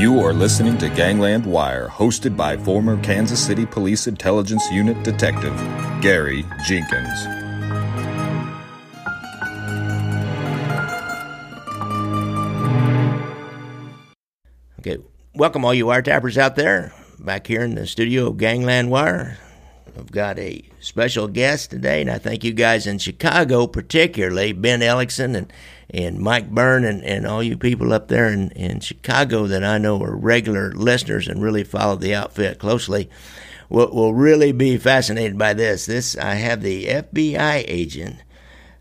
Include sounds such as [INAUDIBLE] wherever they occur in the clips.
You are listening to Gangland Wire, hosted by former Kansas City Police Intelligence Unit Detective Gary Jenkins. Okay, welcome all you wiretappers out there. Back here in the studio of Gangland Wire. I've got a special guest today, and I thank you guys in Chicago, particularly Ben Ellickson and, and Mike Byrne, and, and all you people up there in, in Chicago that I know are regular listeners and really follow the outfit closely. Will, will really be fascinated by this. This I have the FBI agent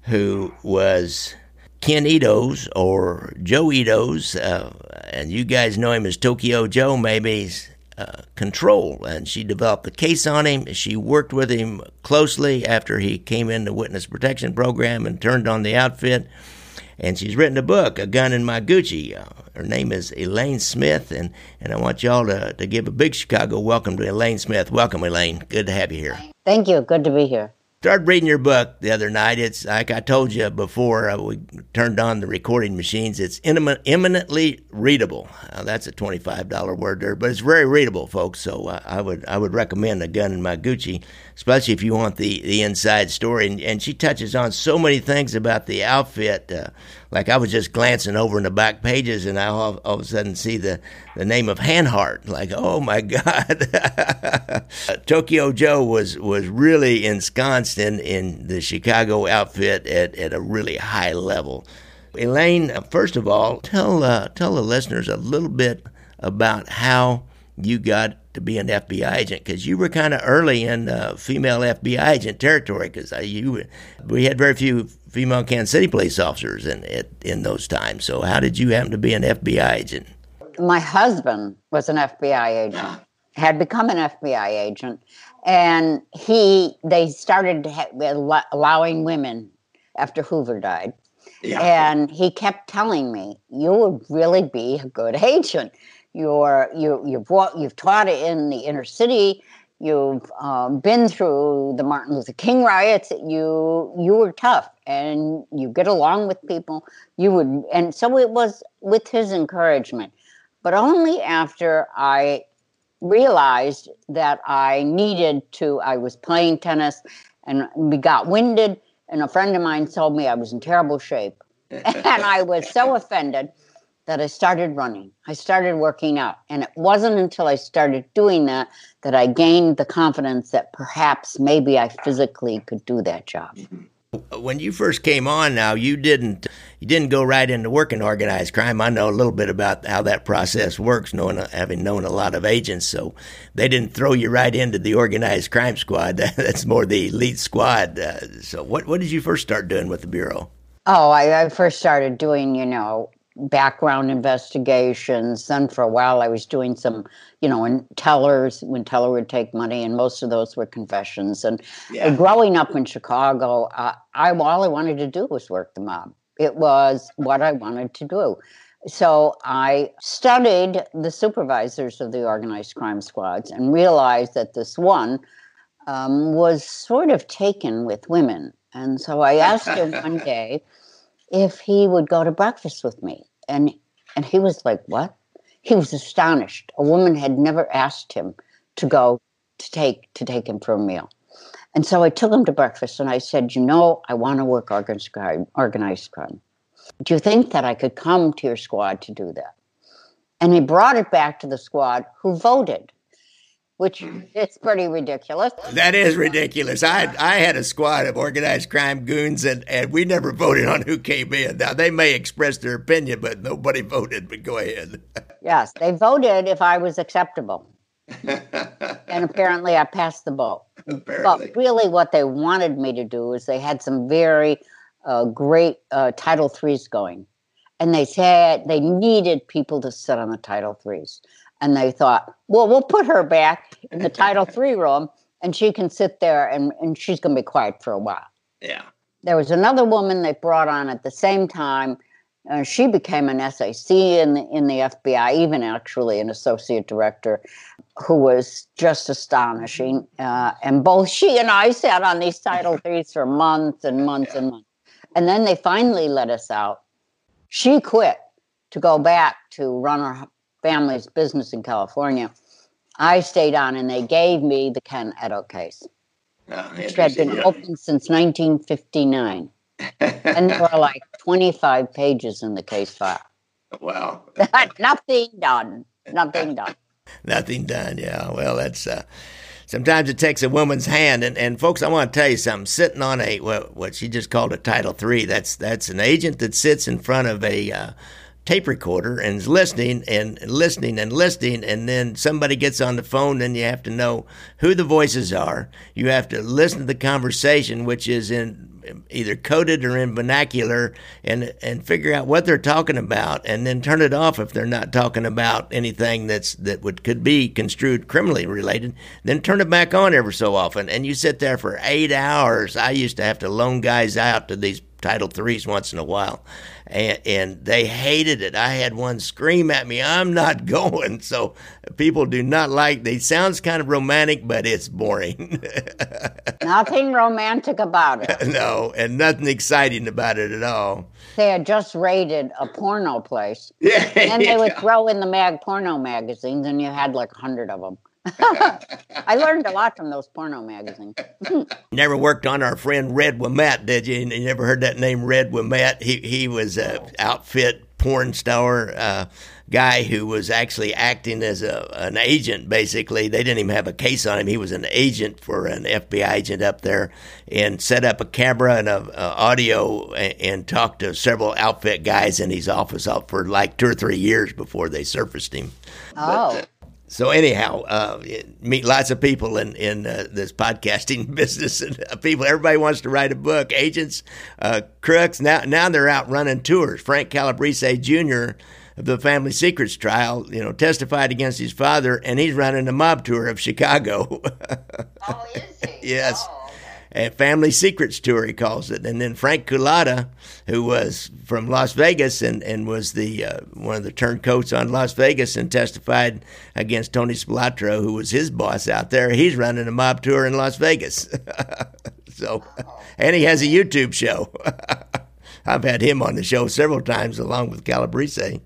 who was Ken Eto's or Joe Eto's, uh, and you guys know him as Tokyo Joe, maybe uh, control. And she developed the case on him. She worked with him closely after he came in the witness protection program and turned on the outfit. And she's written a book, A Gun in My Gucci. Uh, her name is Elaine Smith, and, and I want y'all to, to give a big Chicago welcome to Elaine Smith. Welcome, Elaine. Good to have you here. Thank you. Good to be here started reading your book the other night. It's like I told you before uh, we turned on the recording machines. It's eminently readable. Uh, that's a twenty-five dollar word there, but it's very readable, folks. So uh, I would I would recommend a gun in my Gucci, especially if you want the the inside story. And, and she touches on so many things about the outfit. Uh, like I was just glancing over in the back pages, and I all, all of a sudden see the the name of Hanhart. Like, oh my [LAUGHS] God, Tokyo Joe was was really ensconced in, in the Chicago outfit at, at a really high level. Elaine, first of all, tell uh, tell the listeners a little bit about how you got to be an FBI agent because you were kind of early in uh, female FBI agent territory because you we had very few female Kansas City police officers in in those times. So how did you happen to be an FBI agent? My husband was an FBI agent, had become an FBI agent, and he they started ha- allowing women after Hoover died. Yeah. And he kept telling me, "You would really be a good agent. You're you you've you've taught it in the inner city. You've um, been through the Martin Luther King riots. You you were tough, and you get along with people. You would, and so it was with his encouragement, but only after I realized that I needed to, I was playing tennis and we got winded, and a friend of mine told me I was in terrible shape. [LAUGHS] and I was so [LAUGHS] offended that I started running. I started working out. And it wasn't until I started doing that that I gained the confidence that perhaps maybe I physically could do that job. Mm-hmm when you first came on now you didn't you didn't go right into working organized crime i know a little bit about how that process works knowing having known a lot of agents so they didn't throw you right into the organized crime squad [LAUGHS] that's more the elite squad uh, so what what did you first start doing with the bureau oh I, I first started doing you know background investigations. Then for a while, I was doing some, you know, in tellers when teller would take money, and most of those were confessions. And yeah. growing up in Chicago, uh, I all I wanted to do was work the mob. It was what I wanted to do. So I studied the supervisors of the organized crime squads and realized that this one um, was sort of taken with women. And so I asked him one [LAUGHS] day if he would go to breakfast with me and and he was like, "What?" He was astonished. A woman had never asked him to go to take to take him for a meal. And so I took him to breakfast and I said, You know, I want to work organized crime, organized crime. Do you think that I could come to your squad to do that? And he brought it back to the squad who voted which [CLEARS THROAT] is pretty ridiculous. That is ridiculous. I I had a squad of organized crime goons, and, and we never voted on who came in. Now they may express their opinion, but nobody [LAUGHS] voted. But go ahead. [LAUGHS] yes, they voted if I was acceptable, [LAUGHS] and apparently I passed the vote. Apparently. But really, what they wanted me to do is they had some very uh, great uh, Title threes going, and they said they needed people to sit on the Title threes and they thought, well, we'll put her back in the Title [LAUGHS] Three room, and she can sit there, and, and she's going to be quiet for a while. Yeah. There was another woman they brought on at the same time. Uh, she became an SAC in the, in the FBI, even actually an associate director, who was just astonishing. Uh, and both she and I sat on these Title [LAUGHS] Threes for months and months yeah. and months. And then they finally let us out. She quit to go back to run her family's business in California. I stayed on, and they gave me the Ken Eto case, Oh, which had been interesting. open since 1959, and there were like [LAUGHS] 25 pages in the case file. wow. [LAUGHS] Nothing done. Nothing done. [LAUGHS] Nothing done. Yeah. Well, that's uh, sometimes it takes a woman's hand, and, and folks, I want to tell you something. Sitting on a what, what she just called a Title Three. That's that's an agent that sits in front of a uh, tape recorder and is listening and listening and listening, and then somebody gets on the phone, and you have to know who the voices are. You have to listen to the conversation, which is in either coded or in vernacular and and figure out what they're talking about and then turn it off if they're not talking about anything that's that would could be construed criminally related then turn it back on every so often. And you sit there for 8 hours. I used to have to loan guys out to these title 3s once in a while and, and they hated it I had one scream at me I'm not [LAUGHS] going so people do not like they sounds kind of romantic but it's boring [LAUGHS] Nothing romantic about it. [LAUGHS] no, and nothing exciting about it at all. They had just raided a porno place, Yeah, and they would throw in the mag porno magazines, and you had like a hundred of them. [LAUGHS] I learned a lot from those porno magazines. [LAUGHS] never worked on our friend Red Wemette, did you? You never heard that name, Red Wemette? He he was a outfit porn star uh, guy who was actually acting as a an agent. Basically, they didn't even have a case on him. He was an agent for an FBI agent up there, and set up a camera and a, a audio and, and talked to several outfit guys in his office up for like two or three years before they surfaced him. Oh, So anyhow, uh, meet lots of people in in uh, this podcasting [LAUGHS] business, and uh, people. Everybody wants to write a book. Agents, uh, crooks. Now now they're out running tours. Frank Calabrese Jr. of the Family Secrets trial, you know, testified against his father, and he's running a mob tour of Chicago. [LAUGHS] oh, is he? Yes. Oh, a family secrets tour he calls it. And then frank cullotta who was from las vegas and, and was the uh, one of the turncoats on las vegas and testified against tony spilotro who was his boss out there he's running a mob tour in las vegas. [LAUGHS] So and he has a youtube show. [LAUGHS] I've had him on the show several times along with calabrese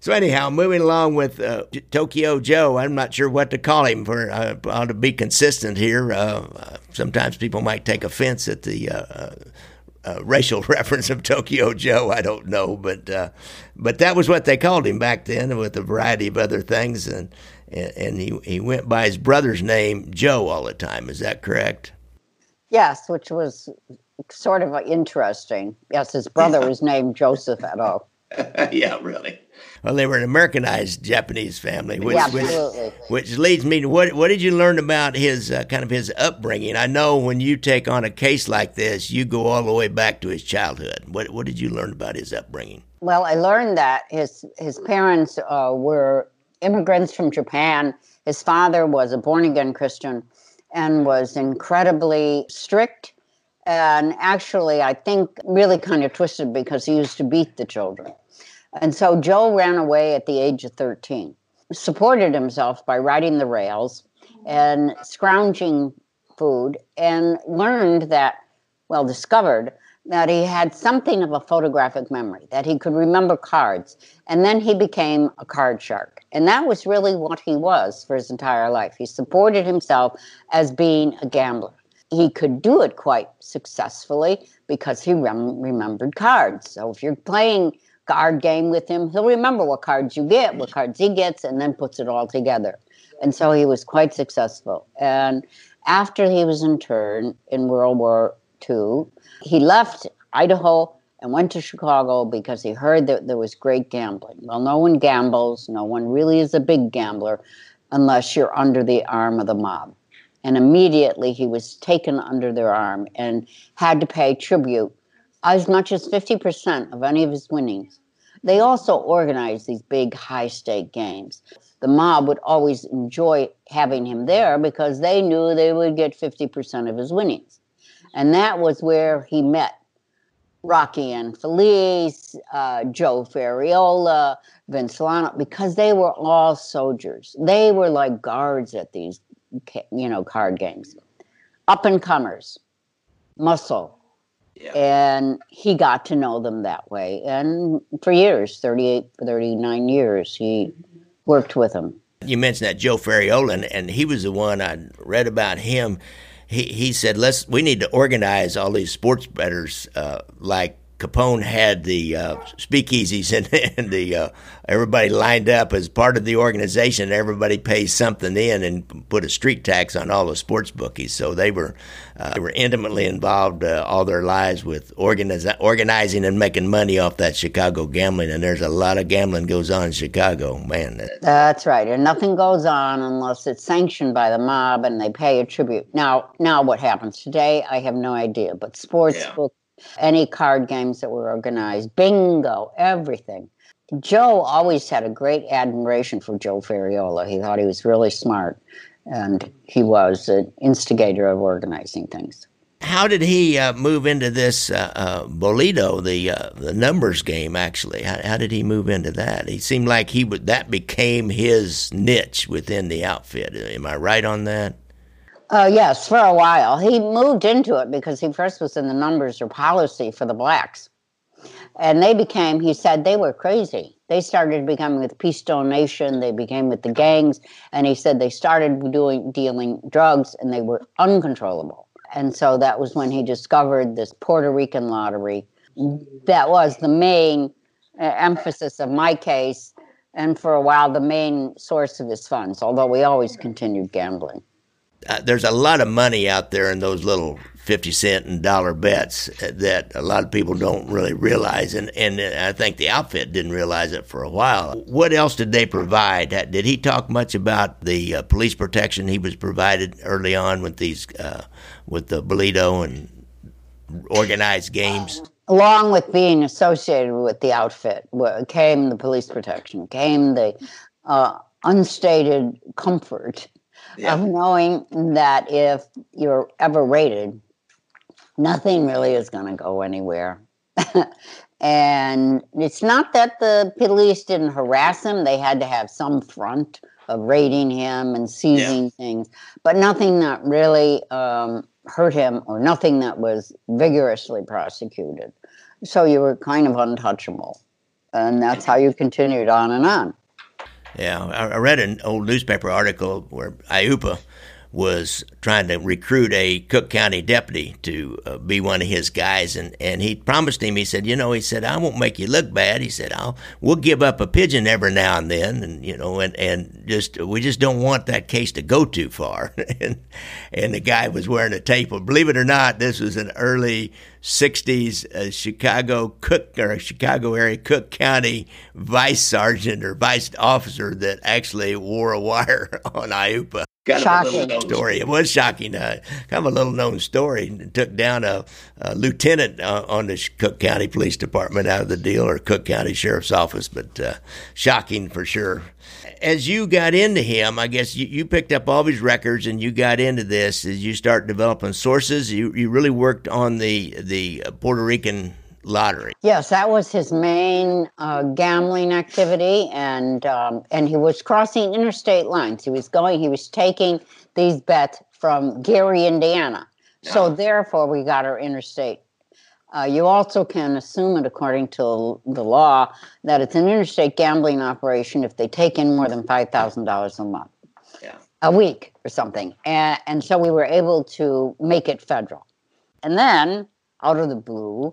so anyhow, moving along with uh, Tokyo Joe, I'm not sure what to call him. For uh, ought to be consistent here. Uh, sometimes people might take offense at the uh, uh, racial [LAUGHS] reference of Tokyo Joe. I don't know, but uh, but that was what they called him back then, with a variety of other things, and and he he went by his brother's name Joe all the time. Is that correct? Yes, which was sort of interesting. Yes, his brother [LAUGHS] was named Joseph Eto. [LAUGHS] yeah, really. Well, they were an Americanized Japanese family, which, Yeah, which, which leads me to what what did you learn about his uh, kind of his upbringing? I know when you take on a case like this, you go all the way back to his childhood. What what did you learn about his upbringing? Well, I learned that his his parents uh, were immigrants from Japan. His father was a born again Christian and was incredibly strict and actually, I think, really kind of twisted because he used to beat the children. And so Joe ran away at the age of 13, supported himself by riding the rails and scrounging food, and learned that, well, discovered that he had something of a photographic memory, that he could remember cards. And then he became a card shark. And that was really what he was for his entire life. He supported himself as being a gambler. He could do it quite successfully because he rem- remembered cards. So if you're playing card game with him, he'll remember what cards you get, what cards he gets, and then puts it all together. And so he was quite successful. And after he was interned in World War II, he left Idaho and went to Chicago because he heard that there was great gambling. Well, no one gambles, no one really is a big gambler unless you're under the arm of the mob. And immediately he was taken under their arm and had to pay tribute as much as 50% of any of his winnings. They also organized these big high stake games. The mob would always enjoy having him there because they knew they would get 50% of his winnings. And that was where he met Rocky Infelice, uh, Joe Ferriola, Vince Solano, because they were all soldiers. They were like guards at these, you know, card games. Up and comers, muscle. Yeah. And he got to know them that way. And for years, 38, 39 years, he worked with them. You mentioned that Joe Ferriola, and, and he was the one I read about him. He he said, "Let's we need to organize all these sports bettors uh, like Capone had the uh, speakeasies [LAUGHS] and, and the uh, everybody lined up as part of the organization. Everybody pays something in and put a street tax on all the sports bookies. So they were uh, they were intimately involved uh, all their lives with organiz- organizing and making money off that Chicago gambling. And there's a lot of gambling goes on in Chicago, man. That's right, and nothing goes on unless it's sanctioned by the mob and they pay a tribute. Now, now what happens today? I have no idea. But sports yeah. book any card games that were organized, bingo, everything. Joe always had a great admiration for Joe Ferriola. He thought he was really smart, and he was an instigator of organizing things. How did he uh, move into this uh, uh, Bolita, the uh, the numbers game? Actually, how, how, did he move into that? He seemed like he would that became his niche within the outfit. Am I right on that? Uh, yes, for a while. He moved into it because he first was in the numbers or policy for the blacks. And they became, he said, they were crazy. They started becoming with P. Stone Nation, they became with the gangs, and he said they started doing dealing drugs and they were uncontrollable. And so that was when he discovered this Puerto Rican lottery. That was the main uh, emphasis of my case, and for a while, the main source of his funds, although we always continued gambling uh, there's a lot of money out there in those little 50 cent and dollar bets that a lot of people don't really realize. And, and I think the outfit didn't realize it for a while. What else did they provide? Did he talk much about the uh, police protection he was provided early on with these, uh, with the Bolita and organized games? Along with being associated with the outfit came the police protection, came the uh, unstated comfort yeah. of knowing that if you're ever rated, nothing really is going to go anywhere. [LAUGHS] and it's not that the police didn't harass him, they had to have some front of raiding him and seizing yeah. things, but nothing that really um, hurt him or nothing that was vigorously prosecuted. So you were kind of untouchable. And that's how you continued on and on. Yeah, I, read an old newspaper article where Aiuppa was trying to recruit a Cook County deputy to uh, be one of his guys, and, and he promised him. He said, "You know," he said, "I won't make you look bad." He said, "I'll we'll give up a pigeon every now and then, and you know, and and just we just don't want that case to go too far." [LAUGHS] and and the guy was wearing a tape. Believe it or not, this was an early '60s uh, Chicago Cook or Chicago area Cook County vice sergeant or vice officer that actually wore a wire [LAUGHS] on Aiuppa kind shocking. of a little story. It was shocking. Uh, kind of a little known story. It took down a, a lieutenant uh, on the Cook County Police Department out of the deal, or Cook County Sheriff's Office, but uh, shocking for sure. As you got into him, I guess you, you picked up all these records and you got into this. As you start developing sources, you, you really worked on the the Puerto Rican lottery. Yes, that was his main uh, gambling activity, and um, and he was crossing interstate lines. He was going. He was taking these bets from Gary, Indiana. Yeah. So therefore, we got our interstate. Uh, you also can assume it, according to the law, that it's an interstate gambling operation if they take in more than five thousand dollars a month, yeah. a week or something. And, and so we were able to make it federal. And then, out of the blue,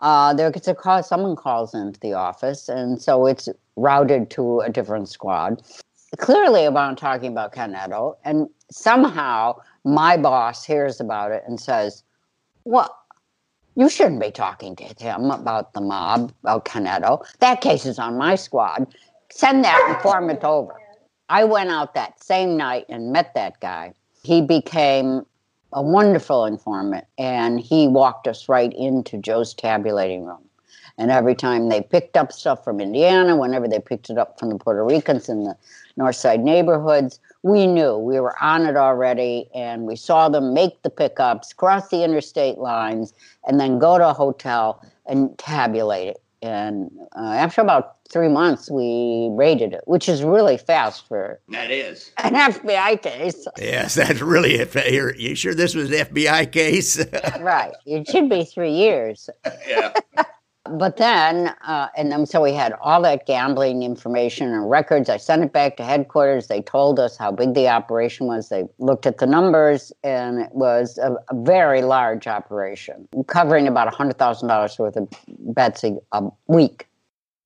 uh, there gets a call, someone calls into the office, and so it's routed to a different squad. Clearly, about talking about Ken Eto, and somehow my boss hears about it and says, "Well, you shouldn't be talking to him about the mob, about Ken Eto. That case is on my squad. Send that informant over." I went out that same night and met that guy. He became a wonderful informant, and he walked us right into Joe's tabulating room. And every time they picked up stuff from Indiana, whenever they picked it up from the Puerto Ricans in the North Side neighborhoods, we knew we were on it already, and we saw them make the pickups, cross the interstate lines, and then go to a hotel and tabulate it. And uh, after about three months, we raided it, which is really fast for that is an FBI case. Yes, that's really it. Are you sure this was an FBI case? [LAUGHS] right. It should be three years. [LAUGHS] yeah. But then, uh, and then so we had all that gambling information and records. I sent it back to headquarters. They told us how big the operation was. They looked at the numbers, and it was a, a very large operation, covering about $100,000 worth of bets a, a week.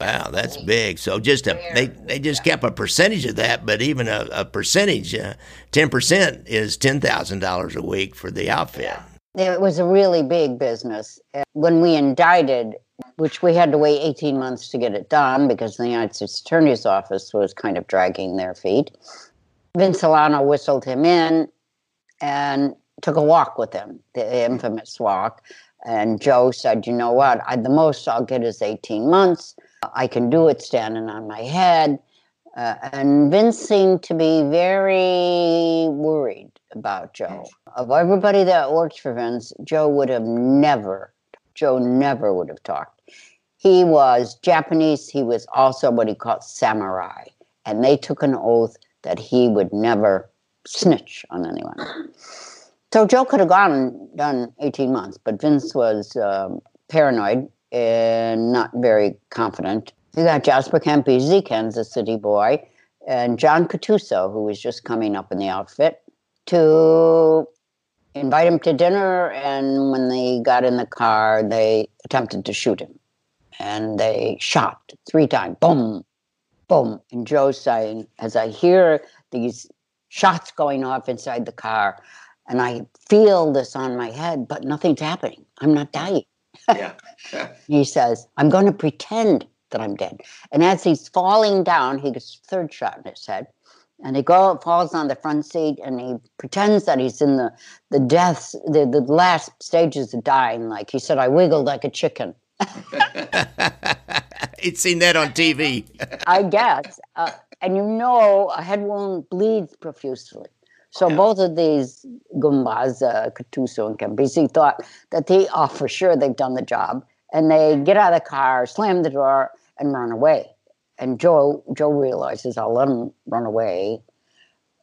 Wow, that's big. So just a they they just kept a percentage of that, but even a, a percentage, uh, ten uh, percent is ten thousand dollars a week for the outfit. It was a really big business. When we indicted, which we had to wait eighteen months to get it done because the United States Attorney's Office was kind of dragging their feet. Vince Solano whistled him in and took a walk with him, the infamous walk. And Joe said, "You know what? I, the most I'll get is eighteen months." I can do it standing on my head. Uh, and Vince seemed to be very worried about Joe. Of everybody that works for Vince, Joe would have never, Joe never would have talked. He was Japanese. He was also what he called samurai. And they took an oath that he would never snitch on anyone. So Joe could have gone and done 18 months, but Vince was um, paranoid and not very confident. We got Jasper Campise, Kansas City boy, and John Gattuso, who was just coming up in the outfit, to invite him to dinner. And when they got in the car, they attempted to shoot him. And they shot three times boom, boom. And Joe's saying, as I hear these shots going off inside the car, and I feel this on my head, but nothing's happening. I'm not dying. Yeah. [LAUGHS] he says, I'm going to pretend that I'm dead. And as he's falling down, he gets third shot in his head. And he go, falls on the front seat and he pretends that he's in the, the deaths, the, the last stages of dying. Like he said, I wiggled like a chicken. [LAUGHS] He'd seen that on TV. I guess. Uh, and you know, a head wound bleeds profusely. So yeah. both of these Gumbas, uh, Gattuso and Campise, thought that they, oh, for sure they've done the job. And they get out of the car, slam the door, and run away. And Joe, Joe realizes, I'll let him run away.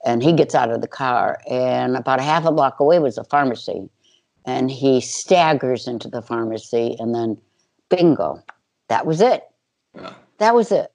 And he gets out of the car. And about a half a block away was a pharmacy. And he staggers into the pharmacy. And then, bingo, that was it. Yeah. That was it.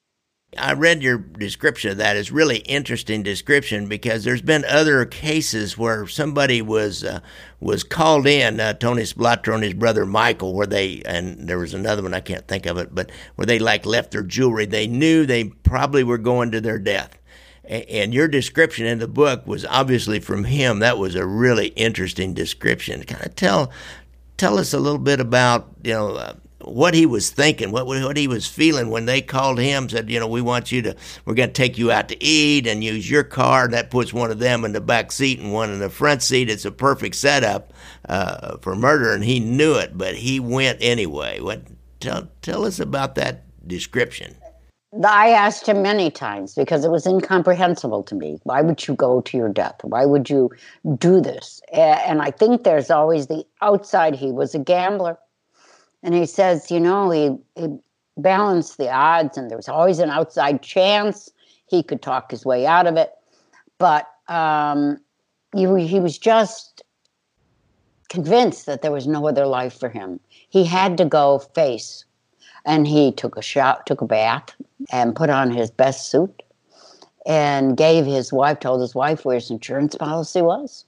I read your description of that. It's really interesting description because there's been other cases where somebody was uh, was called in, uh, Tony Spilotro and his brother Michael, where they and there was another one I can't think of it, but where they like left their jewelry. They knew they probably were going to their death. And your description in the book was obviously from him. That was a really interesting description. Kind of tell tell us a little bit about you know uh, what he was thinking, what what he was feeling when they called him, said, you know, we want you to, we're going to take you out to eat and use your car. That puts one of them in the back seat and one in the front seat. It's a perfect setup uh, for murder, and he knew it, but he went anyway. What? Tell tell us about that description. I asked him many times because it was incomprehensible to me. Why would you go to your death? Why would you do this? And I think there's always the outside. He was a gambler and he says, you know, he, he balanced the odds, and there was always an outside chance he could talk his way out of it. But um, he, he was just convinced that there was no other life for him. He had to go face. And he took a shot, took a bath, and put on his best suit, and gave his wife, told his wife where his insurance policy was,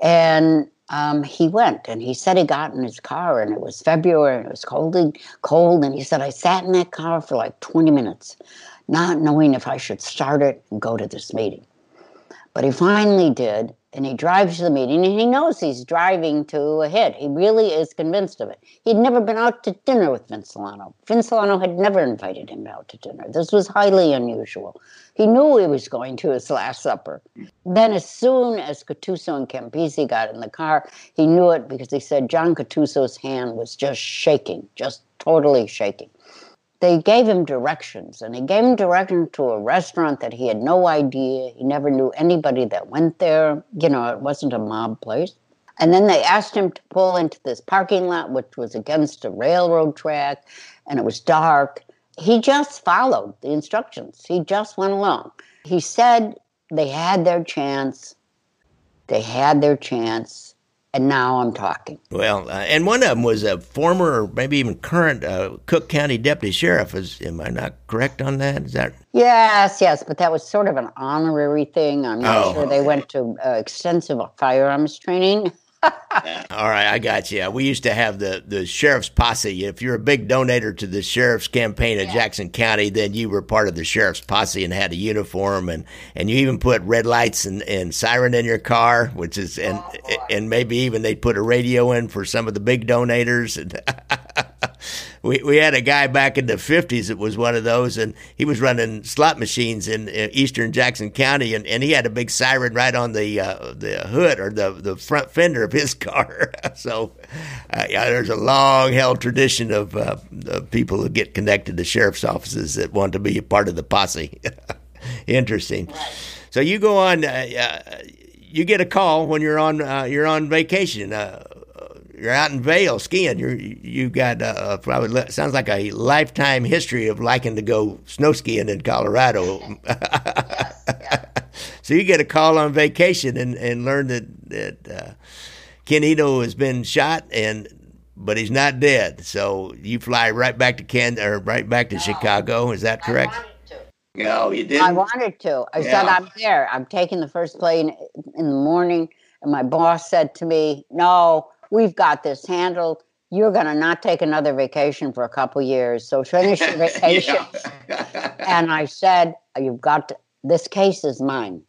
and um, he went and he said he got in his car and it was February and it was cold, cold. And he said, I sat in that car for like 20 minutes, not knowing if I should start it and go to this meeting. But he finally did and he drives to the meeting and he knows he's driving to a hit. He really is convinced of it. He'd never been out to dinner with Vince Solano. Vince Solano had never invited him out to dinner. This was highly unusual. He knew he was going to his last supper. Then, as soon as Gattuso and Campise got in the car, he knew it because he said John Gattuso's hand was just shaking, just totally shaking they gave him directions and he gave him directions to a restaurant that he had no idea. He never knew anybody that went there. You know it wasn't a mob place. And then they asked him to pull into this parking lot which was against a railroad track and it was dark. He just followed the instructions. He just went along. He said they had their chance. They had their chance and now I'm talking. Well, uh, and one of them was a former, or maybe even current uh, Cook County deputy sheriff. Is am I not correct on that? Is that Yes, yes, but that was sort of an honorary thing. I'm not Oh. sure they went to uh, extensive firearms training. [LAUGHS] all right? I got you. We used to have the the sheriff's posse. If you're a big donator to the sheriff's campaign of Jackson County, then you were part of the sheriff's posse and had a uniform, and and you even put red lights and, and siren in your car, which is and oh, and maybe even they put a radio in for some of the big donators. [LAUGHS] We we had a guy back in the fifties that was one of those, and he was running slot machines in eastern Jackson County, and, and he had a big siren right on the uh, the hood or the the front fender of his [LAUGHS] car. so, uh, yeah, there's a long held tradition of, uh, of people who get connected to sheriff's offices that want to be a part of the posse. [LAUGHS] Interesting. So you go on. Uh, uh, you get a call when you're on uh, you're on vacation. Uh, you're out in Vail skiing. You're you got uh, probably sounds like a lifetime history of liking to go snow skiing in Colorado. [LAUGHS] [LAUGHS] so you get a call on vacation and, and learn that that uh, Ken Eto has been shot and but he's not dead. So you fly right back to Ken or right back to Chicago. Is that correct? No, you didn't. I wanted to. I said, I'm there. I'm taking the first plane in the morning. And my boss said to me, No, we've got this handled. You're going to not take another vacation for a couple years. So finish your [LAUGHS] vacation. and I said, You've got to, this case is mine.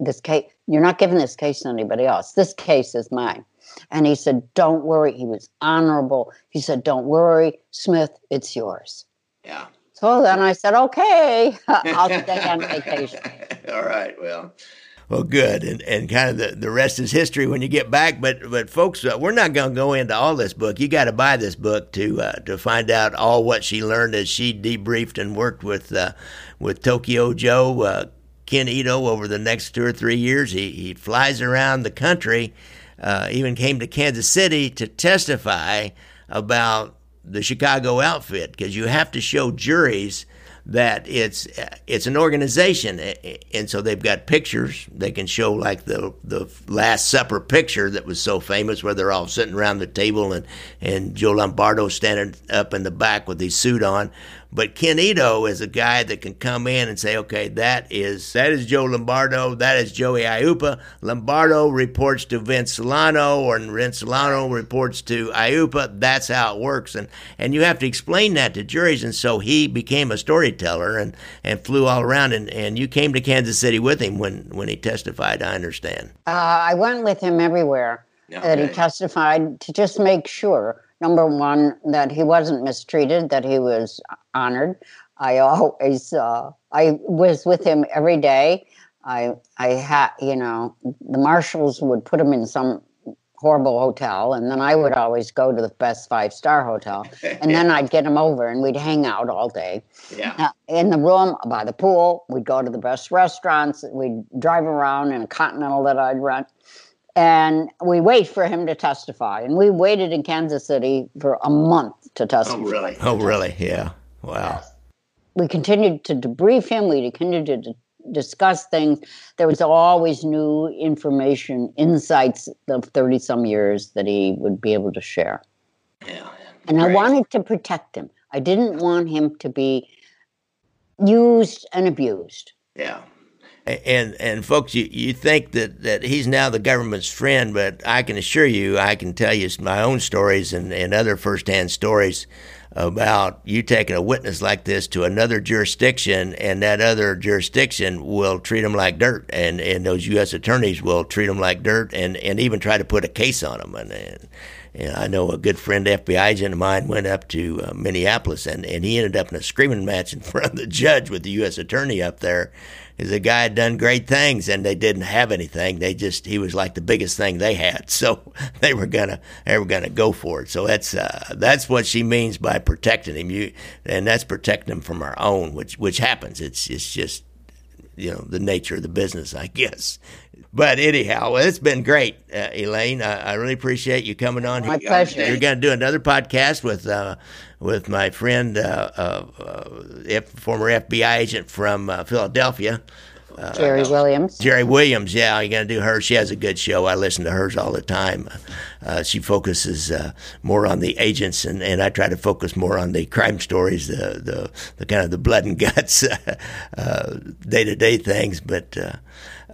This case, you're not giving this case to anybody else. This case is mine. And he said, Don't worry. He was honorable. He said, Don't worry, Smith, it's yours. yeah. So then I said, Okay, [LAUGHS] I'll stay on vacation. [LAUGHS] All right. Well. Well, good, and and kind of the, the rest is history when you get back. But but folks, uh, we're not going to go into all this book. You got to buy this book to uh, to find out all what she learned as she debriefed and worked with uh, with Tokyo Joe uh, Ken Eto over the next two or three years. He he flies around the country. Uh, even came to Kansas City to testify about the Chicago outfit because you have to show juries that it's it's an organization, and so they've got pictures. They can show like the the Last Supper picture that was so famous, where they're all sitting around the table and and Joe Lombardo standing up in the back with his suit on. But Ken Eto is a guy that can come in and say, okay, that is that is Joe Lombardo, that is Joey Aiuppa. Lombardo reports to Vince Solano, or Vince Solano reports to Aiuppa. That's how it works, and and you have to explain that to juries. And so he became a storyteller and and flew all around. And and you came to Kansas City with him when when he testified. I understand. Uh, I went with him everywhere that he testified to just make sure, number one, that he wasn't mistreated, that he was honored. I always, uh, I was with him every day. I, I had, you know, the marshals would put him in some horrible hotel, and then I would always go to the best five star hotel, and then I'd get him over, and we'd hang out all day. Yeah. Uh, in the room by the pool. We'd go to the best restaurants. We'd drive around in a Continental that I'd rent. And we wait for him to testify. And we waited in Kansas City for a month to oh, testify. Oh, really? Oh, really? Yeah. Wow. We continued to debrief him. We continued to d- discuss things. There was always new information, insights of 30 some years that he would be able to share. Yeah. And I wanted to protect him. I didn't want him to be used and abused. Yeah. And and folks, you, you think that, that he's now the government's friend, but I can assure you, I can tell you my own stories and, and other firsthand stories about you taking a witness like this to another jurisdiction, and that other jurisdiction will treat them like dirt, and, and those U.S. attorneys will treat them like dirt, and, and even try to put a case on them. And, and, and I know a good friend, FBI agent of mine, went up to uh, Minneapolis, and, and he ended up in a screaming match in front of the judge with the U.S. attorney up there. Is a guy had done great things, and they didn't have anything. They just he was like the biggest thing they had, [LAUGHS] so they were gonna they were gonna go for it. So that's uh, that's what she means by protecting him. You and that's protecting him from our own, which which happens. It's it's just you know the nature of the business, I guess. But anyhow, well, it's been great, uh, Elaine. I, I really appreciate you coming on. My here. pleasure. You're going to do another podcast with uh, with my friend, uh, uh, uh, F- former FBI agent from uh, Philadelphia. Uh, Jerri Williams. Jerri Williams, yeah, you're going to do her. She has a good show. I listen to hers all the time. Uh, she focuses uh, more on the agents, and, and I try to focus more on the crime stories, the the, the kind of the blood and [LAUGHS] guts, day to day things. But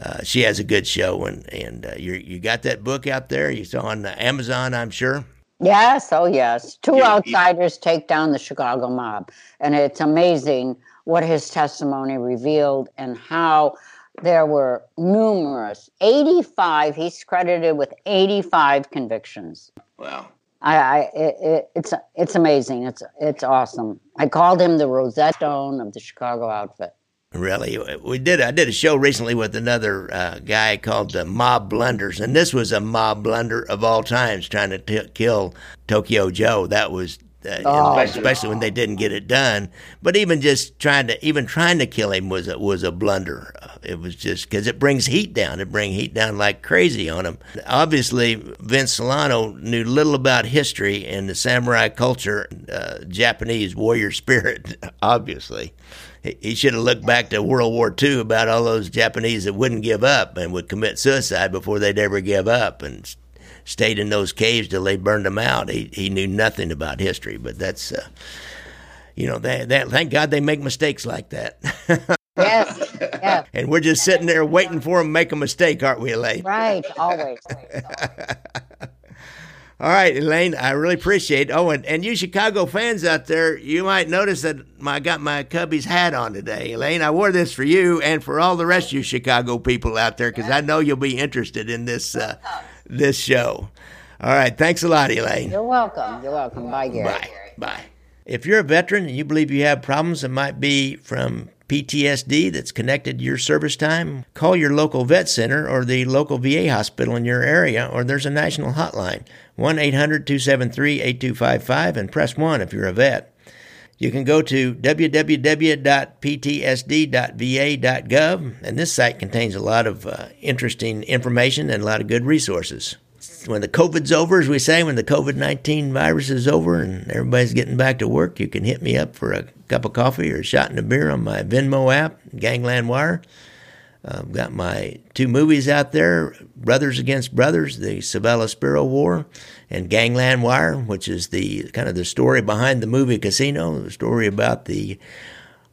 uh, she has a good show, and and uh, you you got that book out there. You saw on Amazon, I'm sure. Yes, oh yes. Two outsiders take down the Chicago mob, and it's amazing what his testimony revealed and how there were numerous 85 he's credited with 85 convictions wow I, I it, it, it's it's amazing. It's it's awesome. I called him the Rosetta Stone of the Chicago outfit. Really, we did. I did a show recently with another uh, guy called the Mob Blunders, and this was a mob blunder of all times, trying to t- kill Tokyo Joe. That was uh, oh, especially when they didn't get it done. But even just trying to even trying to kill him was a, was a blunder. Uh, it was just because it brings heat down. It brings heat down like crazy on him. Obviously, Vince Solano knew little about history and the samurai culture, uh, Japanese warrior [LAUGHS] spirit. Obviously he should have looked back to World War II about all those Japanese that wouldn't give up and would commit suicide before they'd ever give up and stayed in those caves till they burned them out. He he knew nothing about history, but that's uh, you know that that thank God they make mistakes like that. [LAUGHS] yes, yeah. And we're just sitting there waiting for them to make a mistake, aren't we, Elaine? Right, always. [LAUGHS] All right, Elaine, I really appreciate it. Oh, and, and you Chicago fans out there, you might notice that I got my Cubbies hat on today. Elaine, I wore this for you and for all the rest of you Chicago people out there because I know you'll be interested in this uh, this show. All right, thanks a lot, Elaine. You're welcome. You're welcome. Bye, Gary. Bye. Bye. If you're a veteran and you believe you have problems that might be from PTSD that's connected to your service time, call your local vet center or the local VA hospital in your area, or there's a national hotline 1 800 273 8255 and press 1 if you're a vet. You can go to www.ptsd.va.gov, and this site contains a lot of uh, interesting information and a lot of good resources. When the COVID's over, as we say, when the COVID 19 virus is over and everybody's getting back to work, you can hit me up for a cup of coffee or a shot in a beer on my Venmo app, Gangland Wire. I've got my two movies out there Brothers Against Brothers, the Civella Spero War, and Gangland Wire, which is the kind of the story behind the movie Casino, the story about the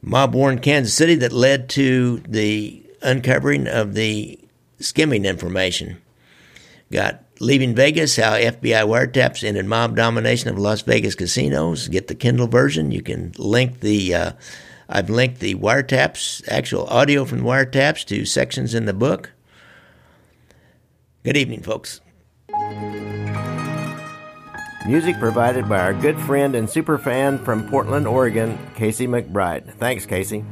mob war in Kansas City that led to the uncovering of the skimming information. Got Leaving Vegas, how FBI wiretaps ended mob domination of Las Vegas casinos. Get the Kindle version. You can link the. Uh, I've linked the wiretaps, actual audio from the wiretaps, to sections in the book. Good evening, folks. Music provided by our good friend and super fan from Portland, Oregon, Casey McBride. Thanks, Casey.